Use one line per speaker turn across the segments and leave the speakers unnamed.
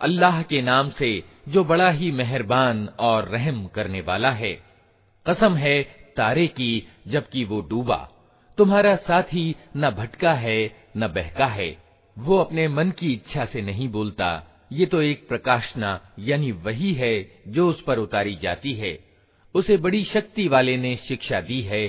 अल्लाह के नाम से जो बड़ा ही मेहरबान और रहम करने वाला है कसम है तारे की जबकि वो डूबा तुम्हारा साथी न भटका है, न बहका है। वो अपने मन की इच्छा से नहीं बोलता। ये तो एक प्रकाशना, यानी वही है, जो उस पर उतारी जाती है। उसे बड़ी शक्ति वाले ने शिक्षा दी है।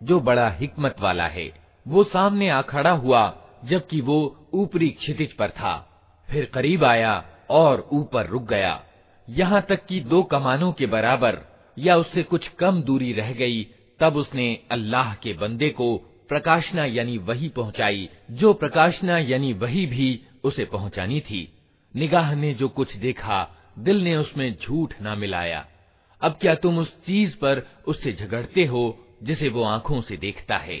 जो बड़ा हिकमत वाला है वो सामने आ खड़ा हुआ जबकि वो ऊपरी क्षितिज पर था फिर करीब आया और ऊपर रुक गया यहाँ तक कि दो कमानों के बराबर या उससे कुछ कम दूरी रह गई तब उसने अल्लाह के बंदे को प्रकाशना यानी वही पहुंचाई जो प्रकाशना यानी वही भी उसे पहुंचानी थी निगाह ने जो कुछ देखा दिल ने उसमें झूठ ना मिलाया अब क्या तुम उस चीज पर उससे झगड़ते हो जिसे वो आंखों से देखता है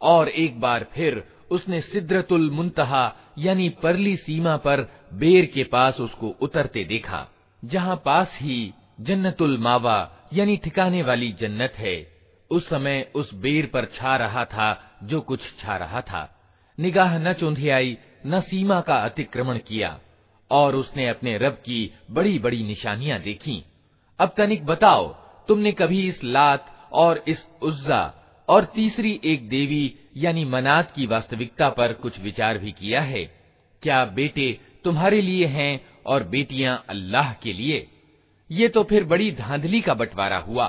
और एक बार फिर उसने सिद्रतुल मुंतहा यानी परली सीमा पर बेर के पास उसको उतरते देखा, जहाँ पास ही जन्नतुल मावा, यानी ठिकाने वाली जन्नत है। उस समय उस बेर पर छा रहा था जो कुछ छा रहा था। निगाह न चुंधियाई न सीमा का अतिक्रमण किया, और उसने अपने रब की बड़ी बड़ी निशानियाँ देखी। अब तनिक बताओ, तुमने कभी इस लात और इस उज्जा और तीसरी एक देवी यानी मनात की वास्तविकता पर कुछ विचार भी किया है क्या बेटे तुम्हारे लिए हैं और बेटियां अल्लाह के लिए ये तो फिर बड़ी धांधली का बंटवारा हुआ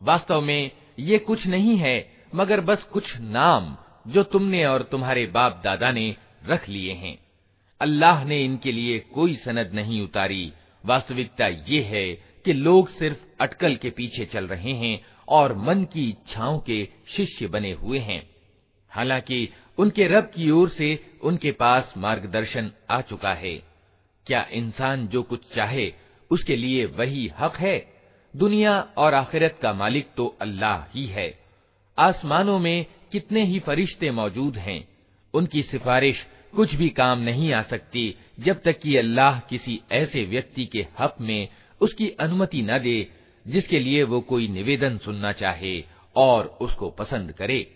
वास्तव में ये कुछ नहीं है मगर बस कुछ नाम जो तुमने और तुम्हारे बाप दादा ने रख लिए हैं अल्लाह ने इनके लिए कोई सनद नहीं उतारी वास्तविकता ये है कि लोग सिर्फ़ अटकल के पीछे चल रहे हैं और मन की इच्छाओं के शिष्य बने हुए हैं। हालाँकि उनके रब की ओर से उनके पास मार्गदर्शन आ चुका है। क्या इंसान जो कुछ चाहे, उसके लिए वही हक है? दुनिया और आखिरत का मालिक तो अल्लाह ही है। आसमानों में कितने ही फरिश्ते मौजूद हैं। उनकी सिफारिश कुछ भी काम नहीं आ सकती, जब तक कि अल्लाह किसी ऐसे व्यक्ति के हक में उसकी अनुमति न दे, जिसके लिए वो कोई निवेदन सुनना चाहे और उसको पसंद करे।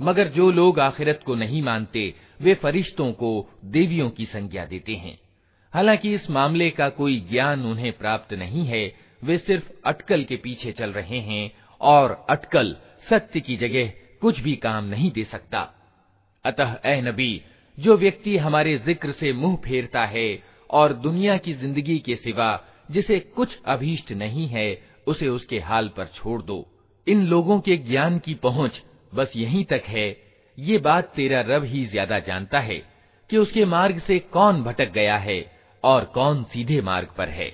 मगर जो लोग आखिरत को नहीं मानते, वे फरिश्तों को देवियों की संज्ञा देते हैं। हालाँकि इस मामले का कोई ज्ञान उन्हें प्राप्त नहीं है, वे सिर्फ़ अटकल के पीछे चल रहे हैं और अटकल सत्य की जगह कुछ भी काम नहीं दे सकता। अतः, ए नबी, जो व्यक्ति हमारे ज़िक्र से मुँह फेरता है और दुनिया की ज़िंदगी के सिवा जिसे कुछ अभीष्ट नहीं है, उसे उसके हाल पर छोड़ दो। इन लोगों के ज्ञान की पहुँच बस यहीं तक है ये बात तेरा रब ही ज्यादा जानता है कि उसके मार्ग से कौन भटक गया है और कौन सीधे मार्ग पर है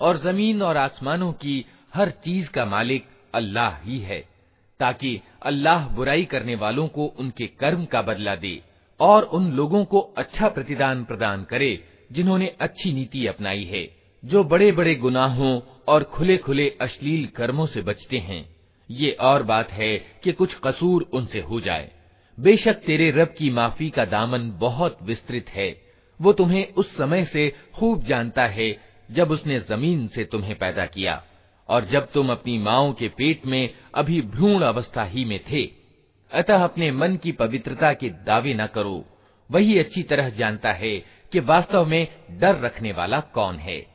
और जमीन और आसमानों की हर चीज का मालिक अल्लाह ही है ताकि अल्लाह बुराई करने वालों को उनके कर्म का बदला दे और उन लोगों को अच्छा प्रतिदान प्रदान करे जिन्होंने अच्छी नीति अपनाई है जो बड़े बड़े गुनाहों और खुले खुले अश्लील कर्मों से बचते हैं ये और बात है कि कुछ कसूर उनसे हो जाए। बेशक तेरे रब की माफ़ी का दामन बहुत विस्तृत है। वो तुम्हें उस समय से खूब जानता है जब उसने ज़मीन से तुम्हें पैदा किया और जब तुम अपनी माओ के पेट में अभी भ्रूण अवस्था ही में थे। अतः अपने मन की पवित्रता के दावे न करो। वही अच्छी तरह जानता है कि वास्तव में डर रखने वाला कौन है।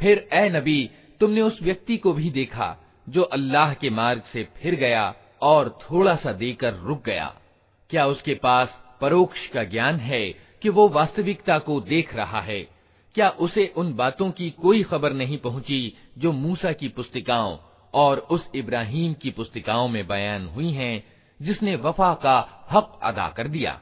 फिर ए नबी, तुमने उस व्यक्ति को भी देखा, जो अल्लाह के मार्ग से फिर गया और थोड़ा सा देकर रुक गया। क्या उसके पास परोक्ष का ज्ञान है कि वो वास्तविकता को देख रहा है? क्या उसे उन बातों की कोई खबर नहीं पहुँची जो मूसा की पुस्तिकाओं और उस इब्राहिम की पुस्तिकाओं में बयान हुई हैं, जिसने वफा का हक अदा कर दिया?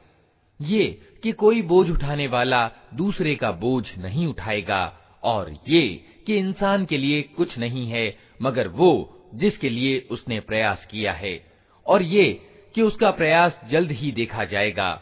ये कि कोई बोझ उठाने वाला दूसरे का बोझ नहीं उठाएगा, और ये कि इंसान के लिए कुछ नहीं है, मगर वो जिसके लिए उसने प्रयास किया है, और ये कि उसका प्रयास जल्द ही देखा जाएगा।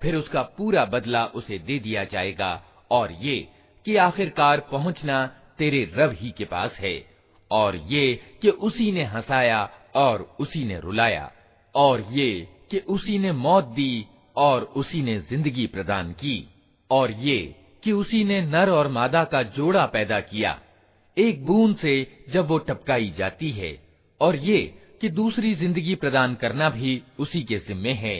फिर उसका पूरा बदला उसे दे दिया जाएगा और ये कि आखिरकार पहुंचना तेरे रब ही के पास है और ये कि उसी ने हंसाया और उसी ने रुलाया, और ये कि उसी ने मौत दी और उसी ने ज़िंदगी प्रदान की, और ये कि उसी ने नर और मादा का जोड़ा पैदा किया। एक बूंद से जब वो टपकाई जाती है, और ये कि दूसरी ज़िंदगी प्रदान करना भी उसी के जिम्मे है।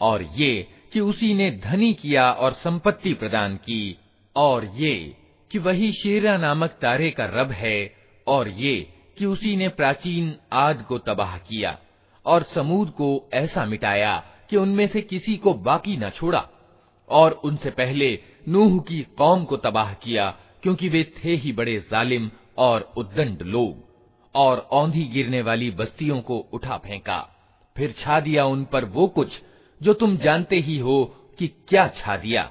और ये कि उसी ने धनी किया और संपत्ति प्रदान की और ये कि वही शेरा नामक तारे का रब है और ये कि उसी ने प्राचीन आद को तबाह किया और समूद को ऐसा मिटाया कि उनमें से किसी को बाकी न छोड़ा। और उनसे पहले नूह की कौम को तबाह किया क्योंकि वे थे ही बड़े जालिम और उद्दंड लोग और औंधी गिरने वाली बस्तियों को उठा फेंका। फिर छा दिया उन पर वो कुछ जो तुम जानते ही हो कि क्या छा दिया।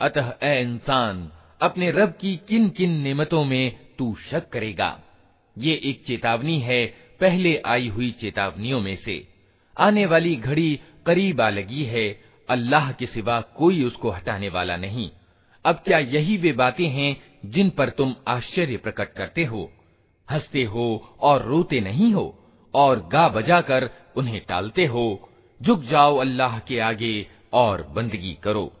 अतः ए इंसान, अपने रब की किन किन निमतों में तू शक करेगा। ये एक चेतावनी है पहले आई हुई चेतावनियों में से। आने वाली घड़ी करीब आ लगी है, अल्लाह के सिवा कोई उसको हटाने वाला नहीं। अब क्या यही वे बातें हैं जिन पर तुम आश्चर्य प्रकट करते हो? हँसते हो और रोते नहीं हो? और गा बजा कर उन्हें टालते हो। झुक जाओ अल्लाह के आगे और बंदगी करो।